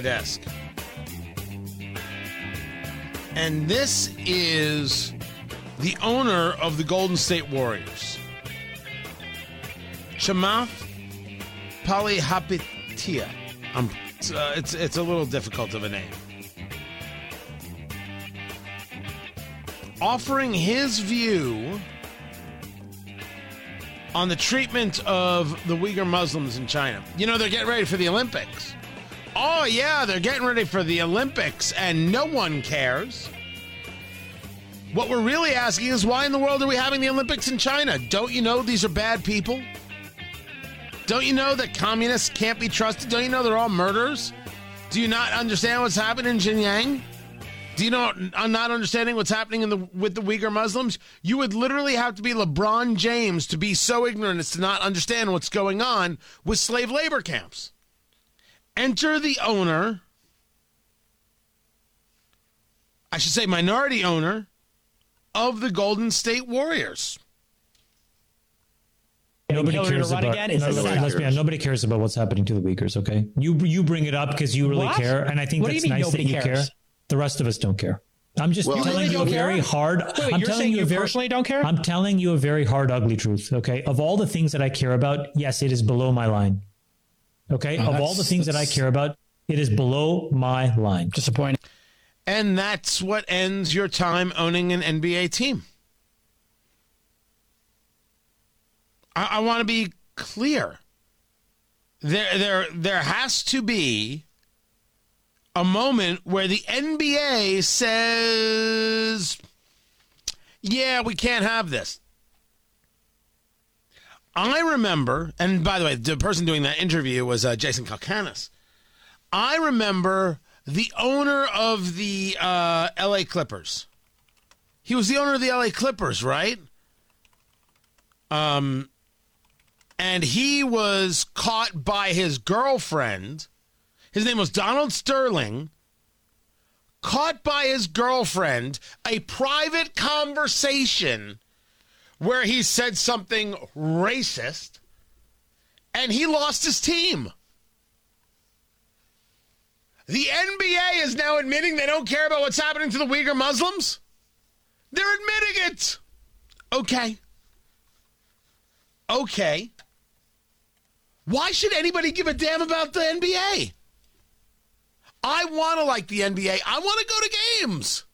desk. And this is the owner of the Golden State Warriors, Chamath Palihapitiya. Um, it's, uh, it's, it's a little difficult of a name. Offering his view on the treatment of the Uyghur Muslims in China. You know, they're getting ready for the Olympics. Oh, yeah, they're getting ready for the Olympics, and no one cares. What we're really asking is why in the world are we having the Olympics in China? Don't you know these are bad people? Don't you know that communists can't be trusted? Don't you know they're all murderers? Do you not understand what's happening in Xinjiang? Do you know I'm not understanding what's happening in the with the Uyghur Muslims? You would literally have to be LeBron James to be so ignorant as to not understand what's going on with slave labor camps. Enter the owner, I should say minority owner of the Golden State Warriors. Nobody Hillary cares about. again? Is no, this let's be honest, nobody cares about what's happening to the Uyghurs. Okay, you you bring it up because you really What? care, and I think What that's nice that nobody you cares? care. The rest of us don't care. I'm just Well, telling you a don't care? very hard. Wait, wait, I'm you're telling you a you very, personally don't care? I'm telling you a very hard, ugly truth. Okay, of all the things that I care about, yes, it is below my line. Okay, oh, of all the things that I care about, it is below my line. Disappointing. And that's what ends your time owning an NBA team. I, I want to be clear. There, there, there has to be a moment where the NBA says, "Yeah, we can't have this." I remember, and by the way, the person doing that interview was uh, Jason Calacanis. I remember the owner of the uh, LA Clippers. He was the owner of the LA Clippers, right? Um, and he was caught by his girlfriend. His name was Donald Sterling. Caught by his girlfriend, a private conversation where he said something racist, and he lost his team. The NBA is now admitting they don't care about what's happening to the Uyghur Muslims. They're admitting it. Okay. Okay. Why should anybody give a damn about the NBA? I want to like the NBA. I want to go to games.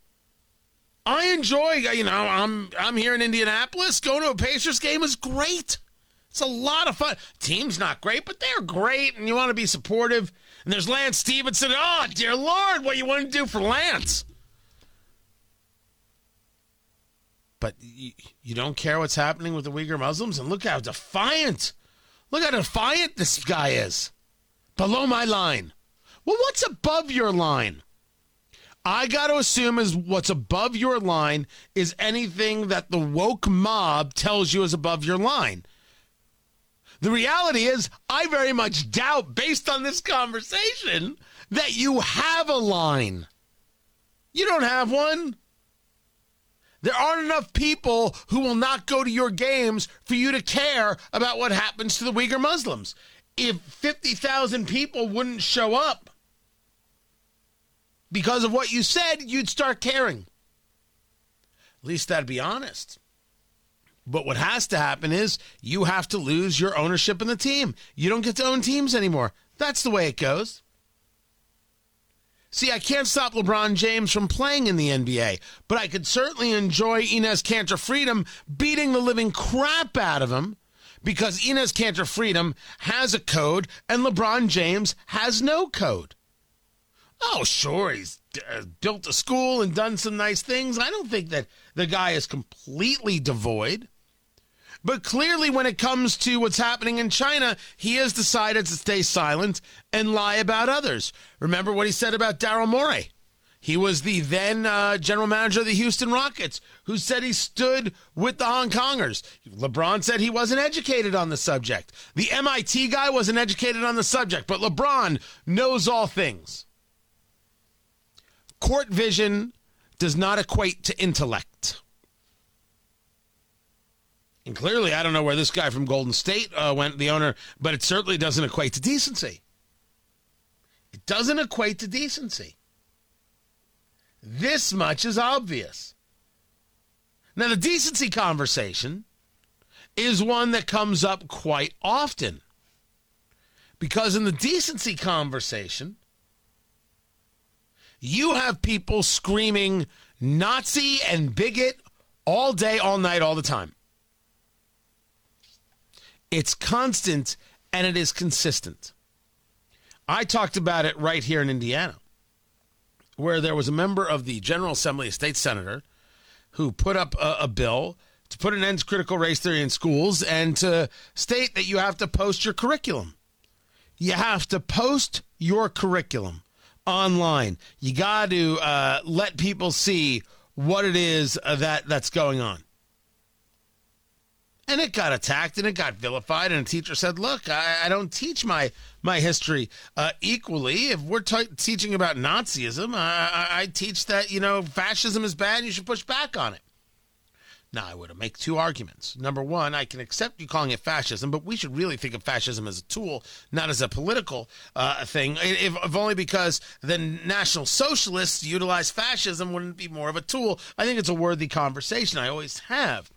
I enjoy, you know, I'm I'm here in Indianapolis. Going to a Pacers game is great. It's a lot of fun. Team's not great, but they're great, and you want to be supportive. And there's Lance Stephenson. Oh, dear Lord, what you want to do for Lance? But you, you don't care what's happening with the Uyghur Muslims? And look how defiant. Look how defiant this guy is. Below my line. Well, what's above your line? I got to assume is what's above your line is anything that the woke mob tells you is above your line. The reality is, I very much doubt, based on this conversation, that you have a line. You don't have one. There aren't enough people who will not go to your games for you to care about what happens to the Uyghur Muslims. If 50,000 people wouldn't show up because of what you said, you'd start caring. At least that'd be honest. But what has to happen is you have to lose your ownership in the team. You don't get to own teams anymore. That's the way it goes. See, I can't stop LeBron James from playing in the NBA, but I could certainly enjoy Enes Kanter Freedom beating the living crap out of him because Enes Kanter Freedom has a code and LeBron James has no code. Oh, sure, he's uh, built a school and done some nice things. I don't think that the guy is completely devoid. But clearly, when it comes to what's happening in China, he has decided to stay silent and lie about others. Remember what he said about Daryl Morey? He was the then uh, general manager of the Houston Rockets who said he stood with the Hong Kongers. LeBron said he wasn't educated on the subject. The MIT guy wasn't educated on the subject, but LeBron knows all things. Court vision does not equate to intellect. And clearly, I don't know where this guy from Golden State uh, went, the owner, but it certainly doesn't equate to decency. It doesn't equate to decency. This much is obvious. Now, the decency conversation is one that comes up quite often. Because in the decency conversation, you have people screaming Nazi and bigot all day, all night, all the time. It's constant and it is consistent. I talked about it right here in Indiana, where there was a member of the General Assembly, a state senator, who put up a, a bill to put an end to critical race theory in schools and to state that you have to post your curriculum. You have to post your curriculum online. You got to uh, let people see what it is uh, that that's going on. And it got attacked and it got vilified. And a teacher said, "Look, I, I don't teach my my history uh, equally. If we're t- teaching about Nazism, I, I, I teach that you know fascism is bad. and You should push back on it." Now, I would make two arguments. Number one, I can accept you calling it fascism, but we should really think of fascism as a tool, not as a political uh, thing. If, if, only because the National Socialists utilize fascism, wouldn't be more of a tool? I think it's a worthy conversation. I always have.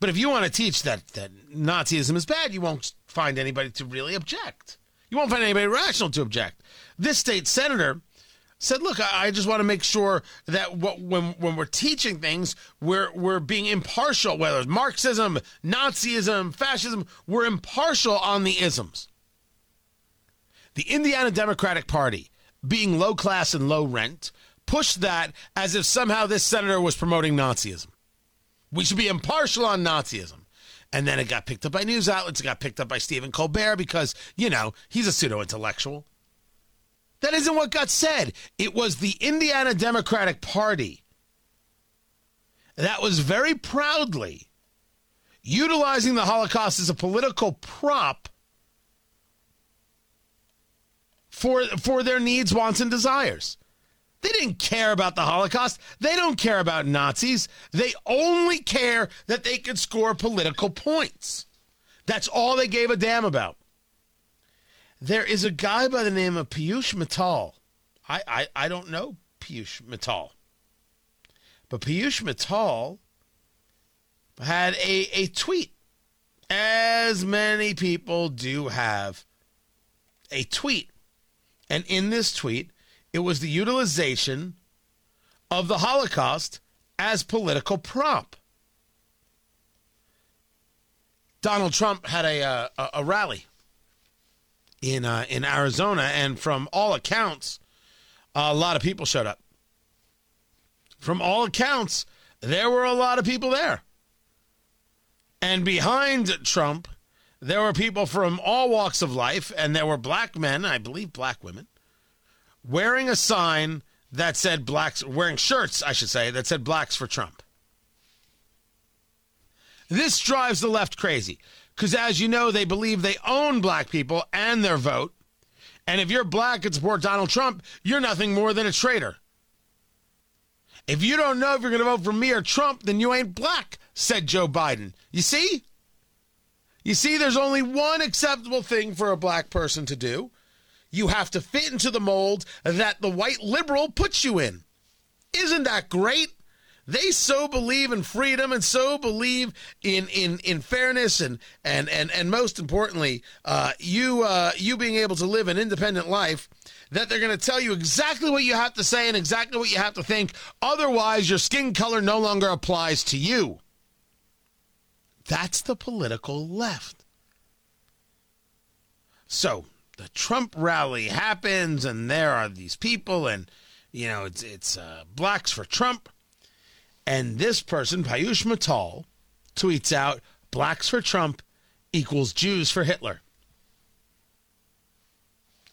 But if you want to teach that, that Nazism is bad, you won't find anybody to really object. You won't find anybody rational to object. This state senator said, "Look, I, just want to make sure that what, when when we're teaching things, we're we're being impartial. Whether it's Marxism, Nazism, fascism, we're impartial on the isms." The Indiana Democratic Party, being low class and low rent, pushed that as if somehow this senator was promoting Nazism. We should be impartial on Nazism. And then it got picked up by news outlets. It got picked up by Stephen Colbert because, you know, he's a pseudo intellectual. That isn't what got said. It was the Indiana Democratic Party that was very proudly utilizing the Holocaust as a political prop for, for their needs, wants, and desires. They didn't care about the Holocaust. They don't care about Nazis. They only care that they could score political points. That's all they gave a damn about. There is a guy by the name of Piyush Mittal. I, I, I don't know Piyush Mittal. But Piyush Mittal had a, a tweet, as many people do have a tweet. And in this tweet, it was the utilization of the Holocaust as political prop. Donald Trump had a uh, a rally in uh, in Arizona, and from all accounts, a lot of people showed up. From all accounts, there were a lot of people there. And behind Trump, there were people from all walks of life, and there were black men, I believe black women, wearing a sign that said blacks, wearing shirts, I should say, that said blacks for Trump. This drives the left crazy because, as you know, they believe they own black people and their vote. And if you're black and support Donald Trump, you're nothing more than a traitor. If you don't know if you're going to vote for me or Trump, then you ain't black, said Joe Biden. You see? You see, there's only one acceptable thing for a black person to do you have to fit into the mold that the white liberal puts you in. Isn't that great? They so believe in freedom and so believe in in in fairness and and and and most importantly, uh, you uh, you being able to live an independent life that they're going to tell you exactly what you have to say and exactly what you have to think. Otherwise, your skin color no longer applies to you. That's the political left. So the Trump rally happens, and there are these people, and you know it's it's uh, blacks for Trump, and this person Piyush Mittal tweets out blacks for Trump equals Jews for Hitler.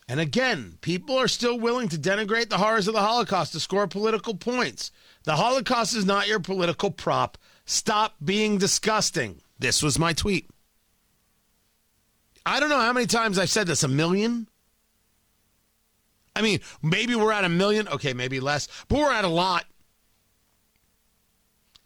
And again, people are still willing to denigrate the horrors of the Holocaust to score political points. The Holocaust is not your political prop. Stop being disgusting. This was my tweet. I don't know how many times I've said this, a million? I mean, maybe we're at a million. Okay, maybe less, but we're at a lot.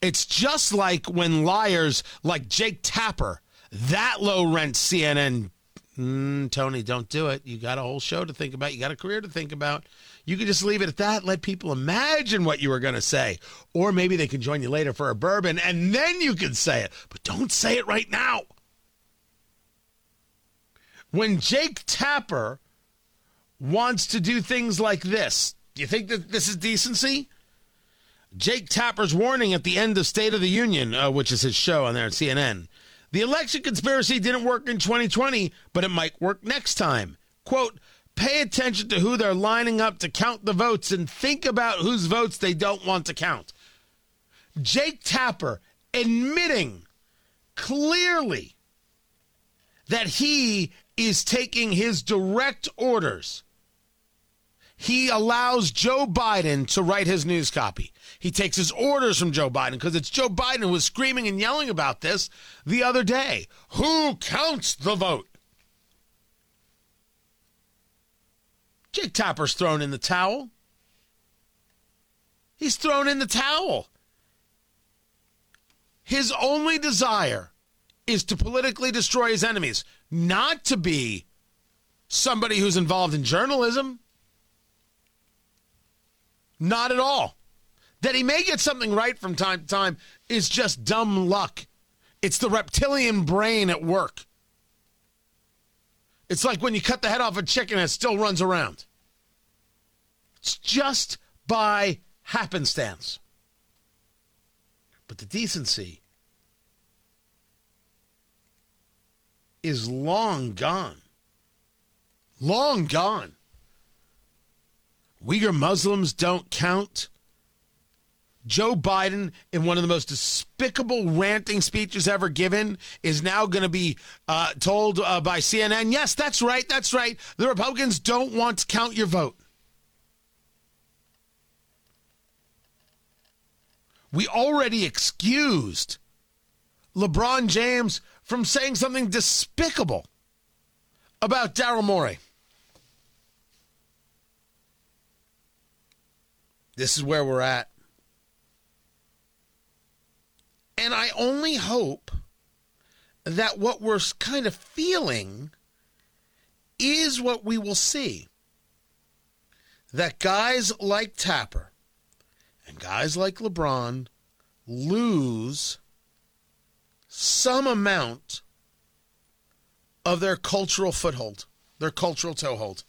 It's just like when liars like Jake Tapper, that low rent CNN Mm, Tony, don't do it. You got a whole show to think about. You got a career to think about. You could just leave it at that. Let people imagine what you were going to say. Or maybe they can join you later for a bourbon and then you can say it. But don't say it right now. When Jake Tapper wants to do things like this, do you think that this is decency? Jake Tapper's warning at the end of State of the Union, uh, which is his show on there at CNN. The election conspiracy didn't work in 2020, but it might work next time. Quote, pay attention to who they're lining up to count the votes and think about whose votes they don't want to count. Jake Tapper admitting clearly that he is taking his direct orders. He allows Joe Biden to write his news copy. He takes his orders from Joe Biden because it's Joe Biden who was screaming and yelling about this the other day. Who counts the vote? Jake Tapper's thrown in the towel. He's thrown in the towel. His only desire is to politically destroy his enemies, not to be somebody who's involved in journalism. Not at all. That he may get something right from time to time is just dumb luck. It's the reptilian brain at work. It's like when you cut the head off a chicken and it still runs around. It's just by happenstance. But the decency is long gone. Long gone. Uyghur Muslims don't count. Joe Biden, in one of the most despicable ranting speeches ever given, is now going to be uh, told uh, by CNN, yes, that's right, that's right. The Republicans don't want to count your vote. We already excused LeBron James from saying something despicable about Daryl Morey. This is where we're at. And I only hope that what we're kind of feeling is what we will see. That guys like Tapper and guys like LeBron lose some amount of their cultural foothold, their cultural toehold.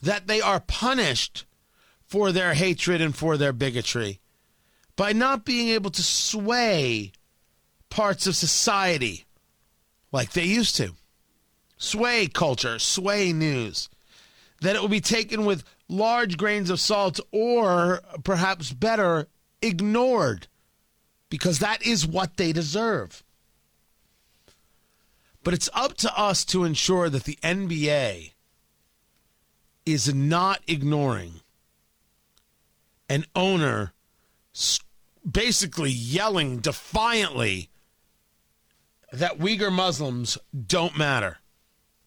That they are punished for their hatred and for their bigotry by not being able to sway parts of society like they used to. Sway culture, sway news. That it will be taken with large grains of salt or perhaps better, ignored because that is what they deserve. But it's up to us to ensure that the NBA is not ignoring an owner basically yelling defiantly that Uyghur Muslims don't matter.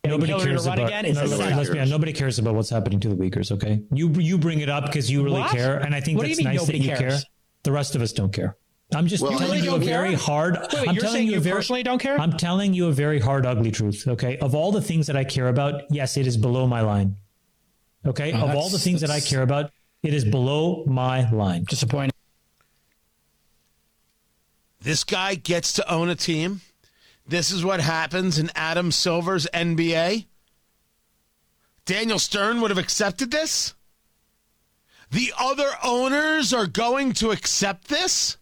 Nobody cares about. Again? No, let's be honest, nobody cares about what's happening to the Uyghurs. Okay, you you bring it up because you really what? care, and I think what that's nice that you cares? care. The rest of us don't care. I'm just well, telling you a very care? hard. Wait, I'm you're telling you, you very, personally don't care. I'm telling you a very hard, ugly truth. Okay, of all the things that I care about, yes, it is below my line. Okay, oh, of all the things that I care about, it is below my line. Disappointing. This guy gets to own a team. This is what happens in Adam Silver's NBA. Daniel Stern would have accepted this. The other owners are going to accept this.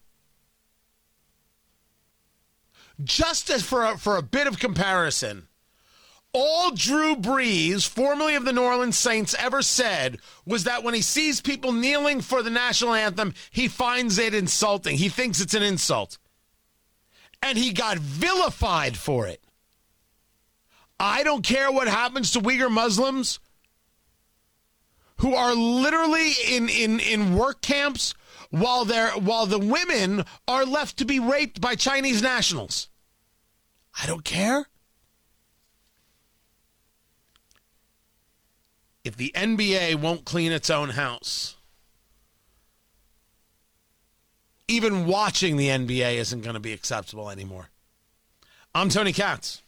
Just as for a, for a bit of comparison, all Drew Brees, formerly of the New Orleans Saints, ever said was that when he sees people kneeling for the national anthem, he finds it insulting. He thinks it's an insult. And he got vilified for it. I don't care what happens to Uyghur Muslims who are literally in, in, in work camps while they're while the women are left to be raped by Chinese nationals. I don't care. if the NBA won't clean its own house, even watching the NBA isn't going to be acceptable anymore. I'm Tony Katz.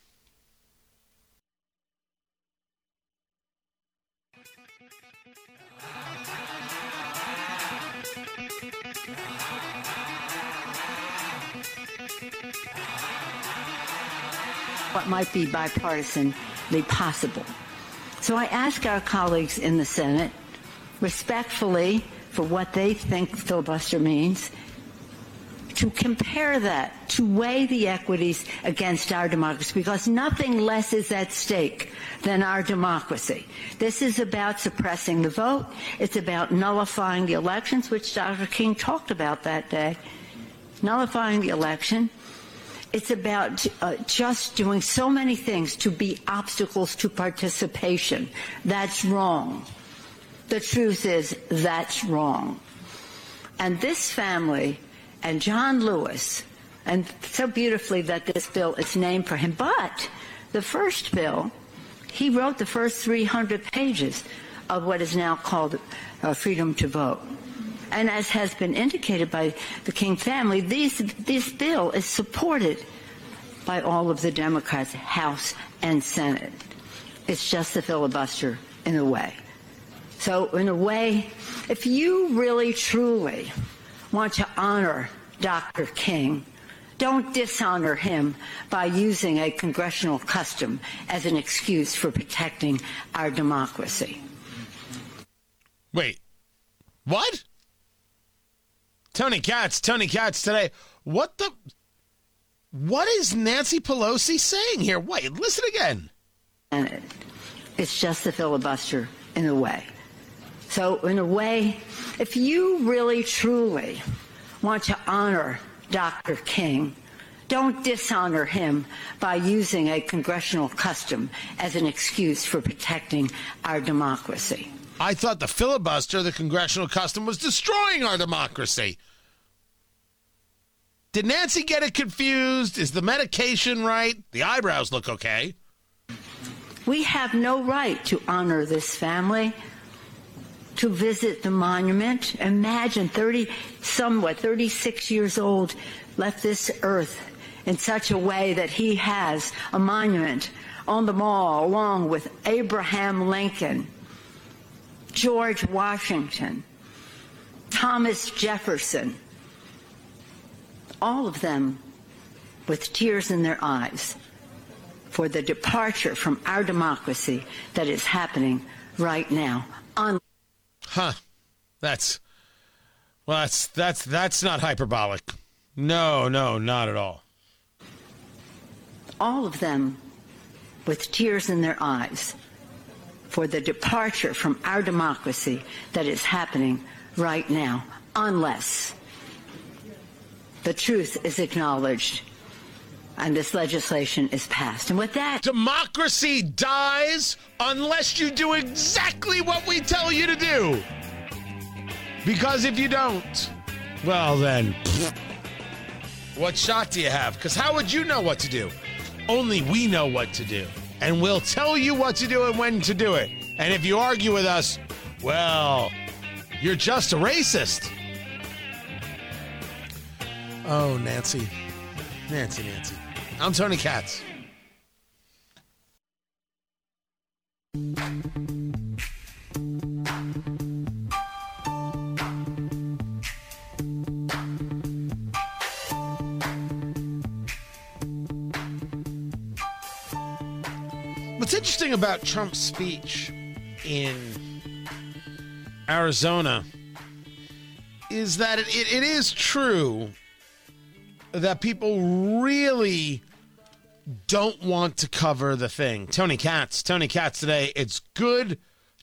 What might be bipartisanly possible so I ask our colleagues in the Senate respectfully for what they think filibuster means to compare that, to weigh the equities against our democracy, because nothing less is at stake than our democracy. This is about suppressing the vote. It's about nullifying the elections, which Dr. King talked about that day. Nullifying the election. It's about uh, just doing so many things to be obstacles to participation. That's wrong. The truth is, that's wrong. And this family and John Lewis, and so beautifully that this bill is named for him. But the first bill, he wrote the first 300 pages of what is now called uh, freedom to vote. And as has been indicated by the King family, these, this bill is supported by all of the Democrats, House and Senate. It's just a filibuster in a way. So, in a way, if you really truly want to honor Dr. King, don't dishonor him by using a congressional custom as an excuse for protecting our democracy. Wait, what? Tony Katz, Tony Katz today. What the? What is Nancy Pelosi saying here? Wait, listen again. It's just a filibuster in a way. So, in a way, if you really truly want to honor Dr. King, don't dishonor him by using a congressional custom as an excuse for protecting our democracy. I thought the filibuster, the congressional custom, was destroying our democracy. Did Nancy get it confused? Is the medication right? The eyebrows look okay. We have no right to honor this family to visit the monument. Imagine 30, somewhat 36 years old, left this earth in such a way that he has a monument on the mall along with Abraham Lincoln, George Washington, Thomas Jefferson, all of them with tears in their eyes for the departure from our democracy that is happening right now. On Huh. That's well that's that's that's not hyperbolic. No, no, not at all. All of them with tears in their eyes for the departure from our democracy that is happening right now, unless the truth is acknowledged and this legislation is passed. And with that, democracy dies unless you do exactly what we tell you to do. Because if you don't, well, then, what shot do you have? Because how would you know what to do? Only we know what to do. And we'll tell you what to do and when to do it. And if you argue with us, well, you're just a racist. Oh, Nancy. Nancy, Nancy. I'm Tony Katz. What's interesting about Trump's speech in Arizona is that it, it, it is true that people really don't want to cover the thing. Tony Katz, Tony Katz today. It's good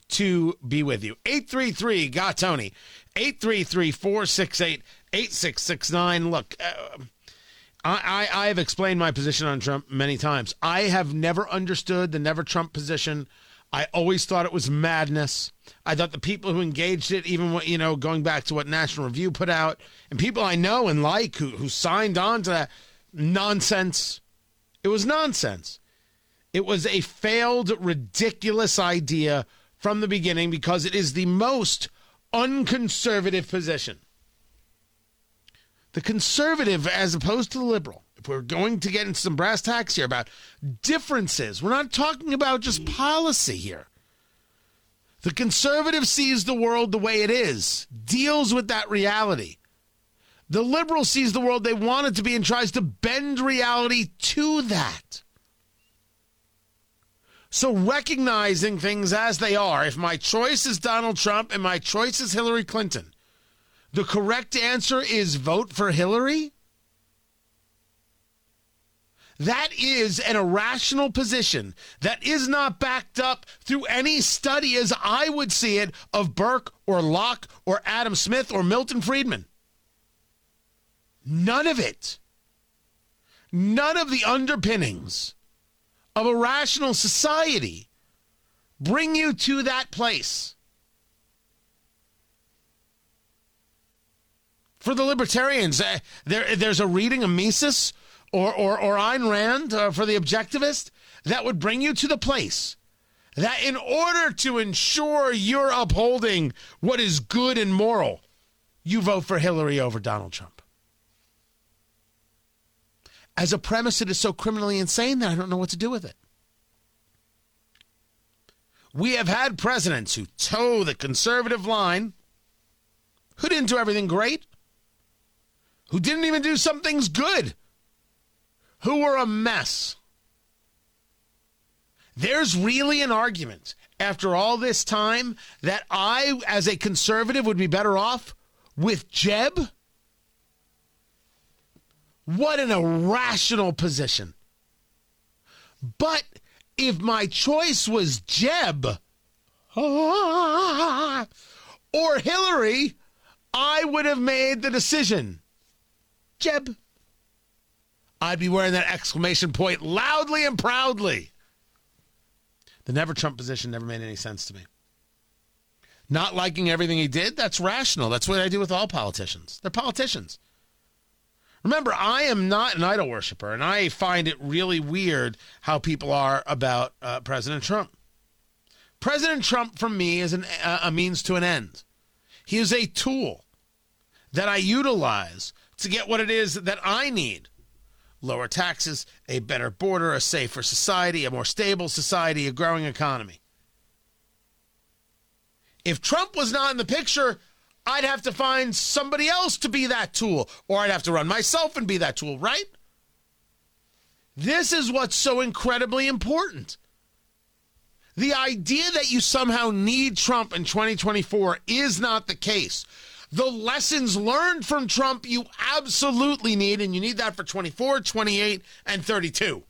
to be with you. 833 got Tony. 833 468 8669. Look, uh, I, I, I have explained my position on Trump many times. I have never understood the never Trump position. I always thought it was madness. I thought the people who engaged it, even what you know, going back to what National Review put out, and people I know and like who who signed on to that nonsense. It was nonsense. It was a failed, ridiculous idea from the beginning because it is the most unconservative position. The conservative, as opposed to the liberal, we're going to get into some brass tacks here about differences, we're not talking about just policy here. The conservative sees the world the way it is, deals with that reality. The liberal sees the world they want it to be and tries to bend reality to that. So, recognizing things as they are, if my choice is Donald Trump and my choice is Hillary Clinton, the correct answer is vote for Hillary? That is an irrational position that is not backed up through any study, as I would see it, of Burke or Locke or Adam Smith or Milton Friedman. None of it. None of the underpinnings of a rational society bring you to that place. For the libertarians, uh, there, there's a reading of Mises or, or, or Ayn Rand uh, for the objectivist that would bring you to the place that in order to ensure you're upholding what is good and moral, you vote for Hillary over Donald Trump as a premise, it is so criminally insane that I don't know what to do with it. We have had presidents who toe the conservative line, who didn't do everything great, who didn't even do some things good, who were a mess. There's really an argument after all this time that I, as a conservative, would be better off with Jeb what an irrational position. But if my choice was Jeb or Hillary, I would have made the decision. Jeb. I'd be wearing that exclamation point loudly and proudly. The never Trump position never made any sense to me. Not liking everything he did, that's rational. That's what I do with all politicians. They're politicians. Remember, I am not an idol worshiper, and I find it really weird how people are about uh, President Trump. President Trump, for me, is an, uh, a means to an end. He is a tool that I utilize to get what it is that I need lower taxes, a better border, a safer society, a more stable society, a growing economy. If Trump was not in the picture, I'd have to find somebody else to be that tool, or I'd have to run myself and be that tool, right? This is what's so incredibly important. The idea that you somehow need Trump in 2024 is not the case. The lessons learned from Trump you absolutely need, and you need that for 24, 28, and 32.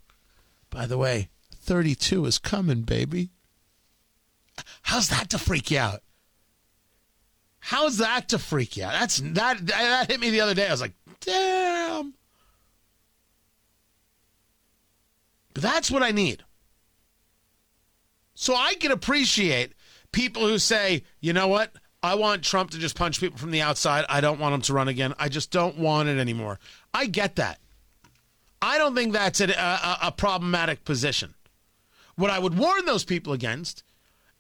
By the way, 32 is coming, baby. How's that to freak you out? How's that to freak you out? That's that that hit me the other day. I was like, damn. But that's what I need. So I can appreciate people who say, you know what? I want Trump to just punch people from the outside. I don't want him to run again. I just don't want it anymore. I get that. I don't think that's a, a, a problematic position. What I would warn those people against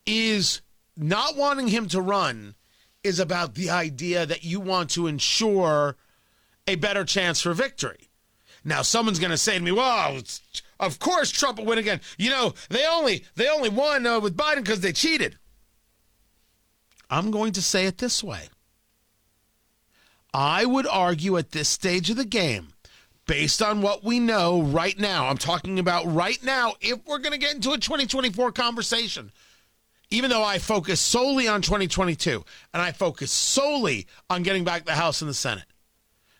is not wanting him to run is about the idea that you want to ensure a better chance for victory. Now, someone's going to say to me, "Well, of course Trump will win again." You know, they only they only won uh, with Biden because they cheated. I'm going to say it this way. I would argue at this stage of the game, based on what we know right now, I'm talking about right now, if we're going to get into a 2024 conversation, even though I focus solely on 2022 and I focus solely on getting back the House and the Senate,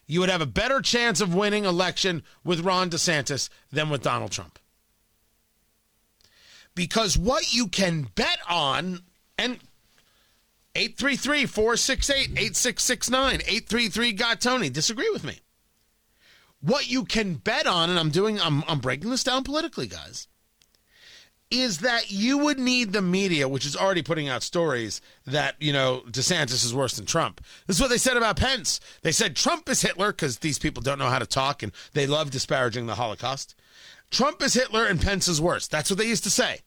you would have a better chance of winning election with Ron DeSantis than with Donald Trump. Because what you can bet on, and 833 468 8669, 833 Got Tony, disagree with me. What you can bet on, and I'm doing, I'm, I'm breaking this down politically, guys is that you would need the media, which is already putting out stories that, you know, DeSantis is worse than Trump. This is what they said about Pence. They said Trump is Hitler because these people don't know how to talk and they love disparaging the Holocaust. Trump is Hitler and Pence is worse. That's what they used to say.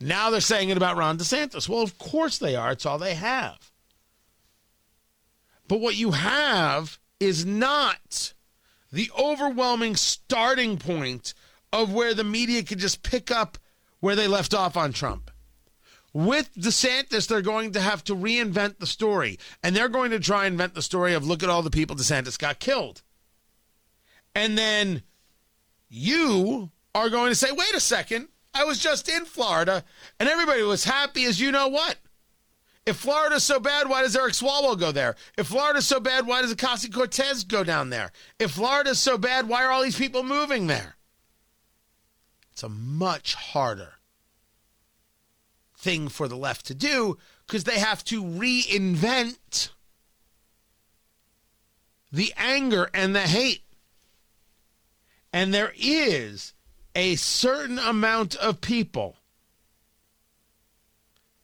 Now they're saying it about Ron DeSantis. Well, of course they are. It's all they have. But what you have is not the overwhelming starting point of where the media could just pick up where they left off on Trump. With DeSantis, they're going to have to reinvent the story. And they're going to try and invent the story of look at all the people DeSantis got killed. And then you are going to say, wait a second, I was just in Florida and everybody was happy as you know what. If Florida's so bad, why does Eric Swalwell go there? If Florida's so bad, why does Ocasio Cortez go down there? If Florida's so bad, why are all these people moving there? It's a much harder thing for the left to do because they have to reinvent the anger and the hate. And there is a certain amount of people.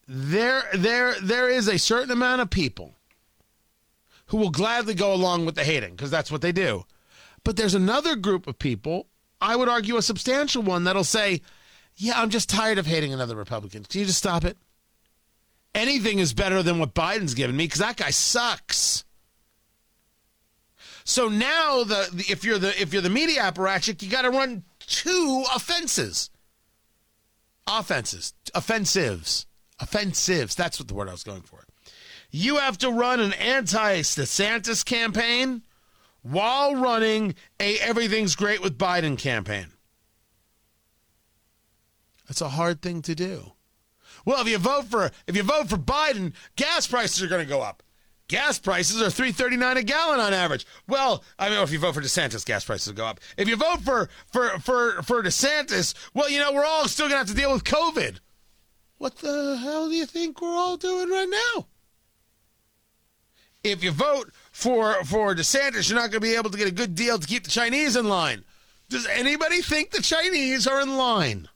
There, there, there is a certain amount of people who will gladly go along with the hating because that's what they do. But there's another group of people, I would argue a substantial one, that'll say, Yeah, I'm just tired of hating another Republican. Can you just stop it? Anything is better than what Biden's given me because that guy sucks. So now the, the if you're the if you're the media apparatchik, you got to run two offenses. Offenses, offensives, offensives. That's what the word I was going for. You have to run an anti-DeSantis campaign while running a everything's great with Biden campaign. That's a hard thing to do. Well, if you vote for if you vote for Biden, gas prices are going to go up. Gas prices are three thirty nine a gallon on average. Well, I mean, if you vote for DeSantis, gas prices will go up. If you vote for for for for DeSantis, well, you know, we're all still gonna have to deal with COVID. What the hell do you think we're all doing right now? If you vote for for DeSantis, you're not to be able to get a good deal to keep the Chinese in line. Does anybody think the Chinese are in line?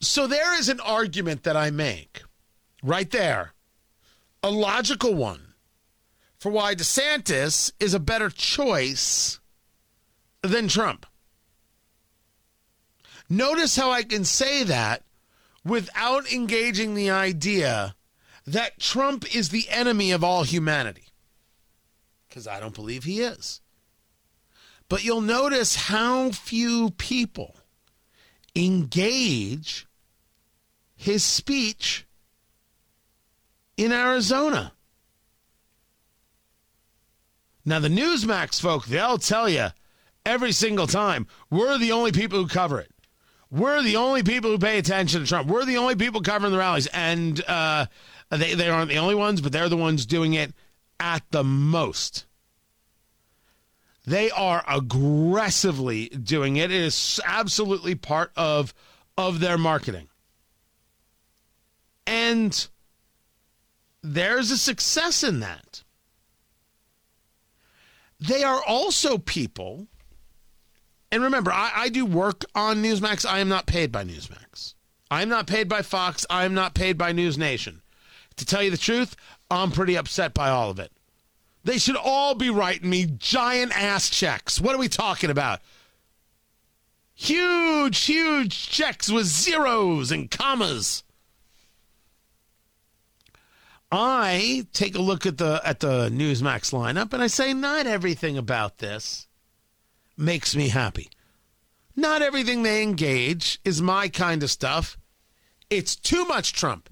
So there is an argument that I make right there a logical one for why DeSantis is a better choice than Trump. Notice how I can say that without engaging the idea that Trump is the enemy of all humanity. Because I don't believe he is. But you'll notice how few people engage his speech in Arizona. Now, the Newsmax folk, they'll tell you every single time we're the only people who cover it. We're the only people who pay attention to Trump. We're the only people covering the rallies. And uh, they, they aren't the only ones, but they're the ones doing it at the most. They are aggressively doing it. It is absolutely part of, of their marketing. And there's a success in that. They are also people, and remember, I, I, do work on Newsmax. I am not paid by Newsmax. I am not paid by Fox. I am not paid by News Nation. To tell you the truth, I'm pretty upset by all of it. They should all be writing me giant ass checks. What are we talking about? Huge, huge checks with zeros and commas. I take a look at the at the Newsmax lineup and I say not everything about this makes me happy. Not everything they engage is my kind of stuff. It's too much Trump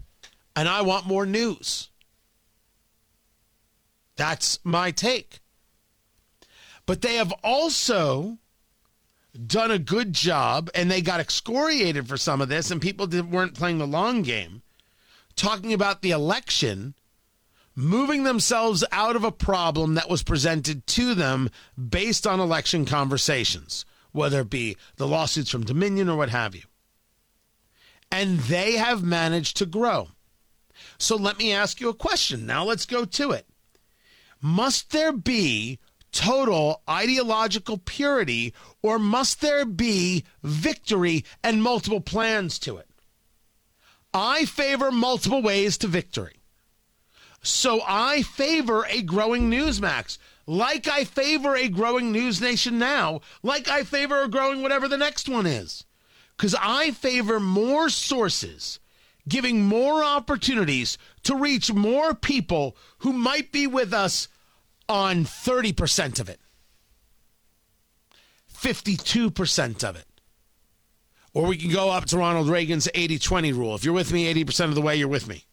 and I want more news. That's my take. But they have also done a good job and they got excoriated for some of this and people weren't playing the long game talking about the election, moving themselves out of a problem that was presented to them based on election conversations, whether it be the lawsuits from Dominion or what have you. And they have managed to grow. So let me ask you a question. Now let's go to it. Must there be total ideological purity or must there be victory and multiple plans to it? I favor multiple ways to victory. So I favor a growing Newsmax, like I favor a growing News Nation now, like I favor a growing whatever the next one is. Because I favor more sources, giving more opportunities to reach more people who might be with us on 30% of it, 52% of it, Or we can go up to Ronald Reagan's 80 20 rule. If you're with me 80% of the way, you're with me.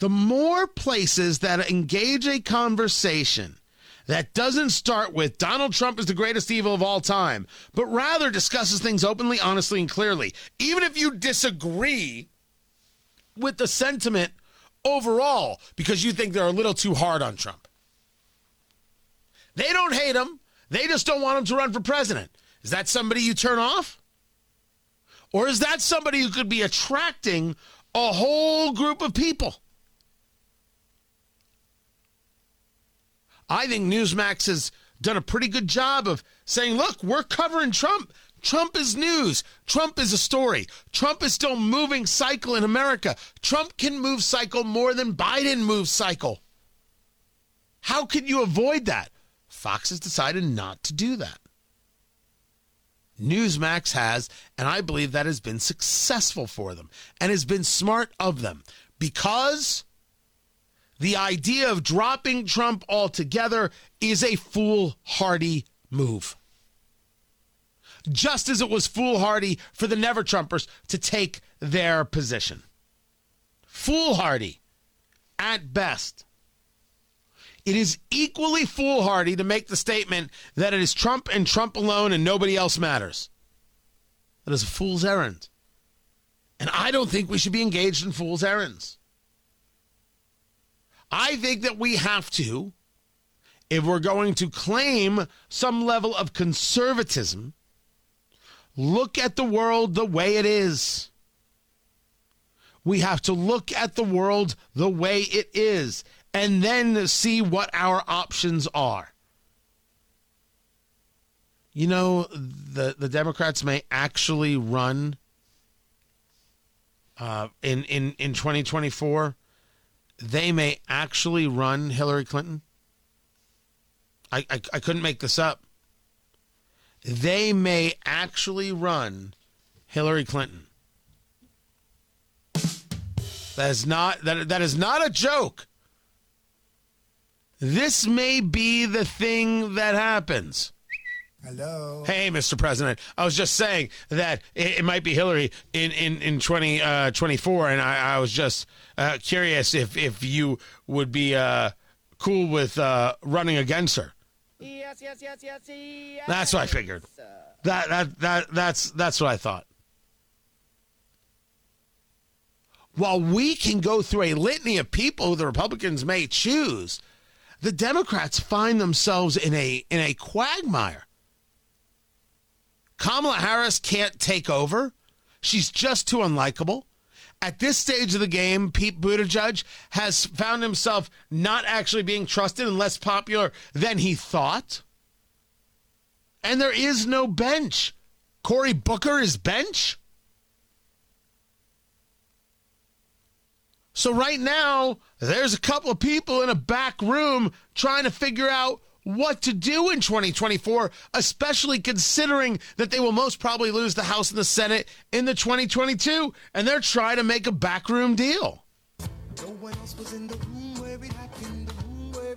The more places that engage a conversation that doesn't start with Donald Trump is the greatest evil of all time, but rather discusses things openly, honestly, and clearly, even if you disagree with the sentiment overall because you think they're a little too hard on Trump. They don't hate him. They just don't want him to run for president. Is that somebody you turn off? Or is that somebody who could be attracting a whole group of people? I think Newsmax has done a pretty good job of saying, look, we're covering Trump. Trump is news. Trump is a story. Trump is still moving cycle in America. Trump can move cycle more than Biden moves cycle. How can you avoid that? Fox has decided not to do that. Newsmax has, and I believe that has been successful for them and has been smart of them because the idea of dropping Trump altogether is a foolhardy move. Just as it was foolhardy for the Never Trumpers to take their position. Foolhardy at best. It is equally foolhardy to make the statement that it is Trump and Trump alone and nobody else matters. That is a fool's errand. And I don't think we should be engaged in fool's errands. I think that we have to, if we're going to claim some level of conservatism, look at the world the way it is. We have to look at the world the way it is and then see what our options are. You know, the, the Democrats may actually run uh, in, in, in 2024 they may actually run Hillary Clinton. I, I, I couldn't make this up. They may actually run Hillary Clinton. That is not that that is not a joke. This may be the thing that happens. Hello. Hey, Mr. President. I was just saying that it, it might be Hillary in in in twenty uh, twenty four, and I, I was just uh, curious if if you would be uh, cool with uh, running against her. Yes, yes, yes, yes, yes. That's what I figured. That that that that's that's what I thought. While we can go through a litany of people who the Republicans may choose, the Democrats find themselves in a in a quagmire Kamala Harris can't take over. She's just too unlikable. At this stage of the game, Pete Buttigieg has found himself not actually being trusted and less popular than he thought. And there is no bench. Cory Booker is bench. So right now, there's a couple of people in a back room trying to figure out what to do in 2024, especially considering that they will most probably lose the House and the Senate in the 2022, and they're trying to make a backroom deal. No one else was in the room where it happened, the room where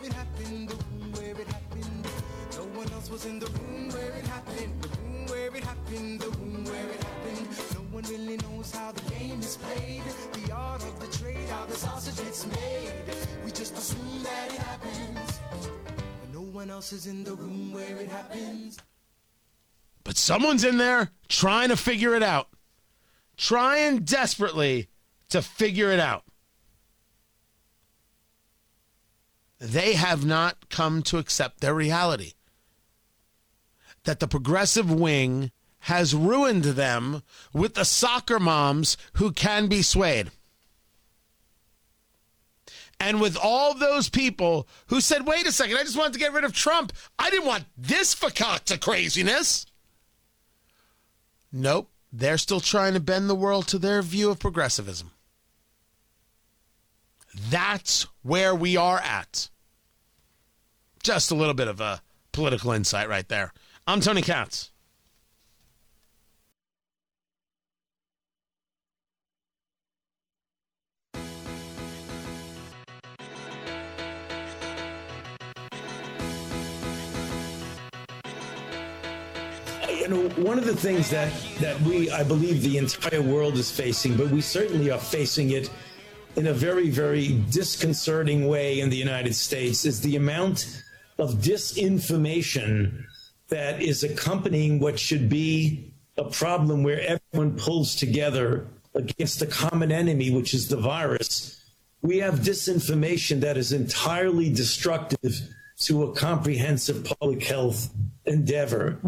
it happened, the room one really knows how the game is played, the art of the trade, how the sausage gets made. We just assume that it happens one else is in the room where it happens. But someone's in there trying to figure it out, trying desperately to figure it out. They have not come to accept their reality that the progressive wing has ruined them with the soccer moms who can be swayed. And with all those people who said, wait a second, I just wanted to get rid of Trump. I didn't want this fakakta craziness. Nope. They're still trying to bend the world to their view of progressivism. That's where we are at. Just a little bit of a political insight right there. I'm Tony Katz. Know, one of the things that that we, I believe, the entire world is facing, but we certainly are facing it in a very, very disconcerting way in the United States, is the amount of disinformation that is accompanying what should be a problem where everyone pulls together against the common enemy, which is the virus. We have disinformation that is entirely destructive to a comprehensive public health endeavor.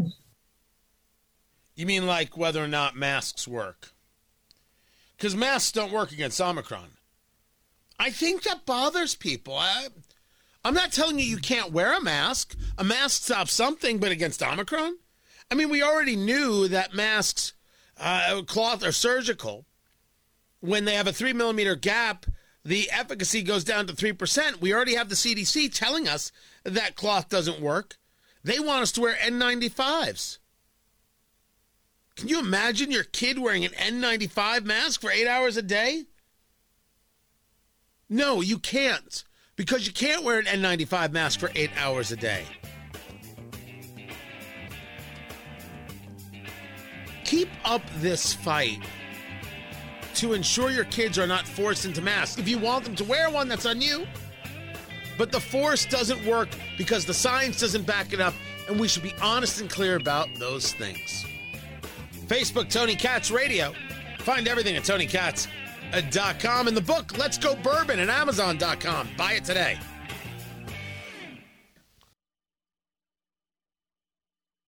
You mean like whether or not masks work? Because masks don't work against Omicron. I think that bothers people. I, I'm not telling you you can't wear a mask. A mask stops something, but against Omicron? I mean, we already knew that masks, uh, cloth or surgical, when they have a three millimeter gap, the efficacy goes down to 3%. We already have the CDC telling us that cloth doesn't work. They want us to wear N95s. Can you imagine your kid wearing an N95 mask for eight hours a day? No, you can't, because you can't wear an N95 mask for eight hours a day. Keep up this fight to ensure your kids are not forced into masks. If you want them to wear one, that's on you. But the force doesn't work because the science doesn't back it up, and we should be honest and clear about those things. Facebook, Tony Katz Radio. Find everything at TonyKatz.com uh, and the book, Let's Go Bourbon, at Amazon.com. Buy it today.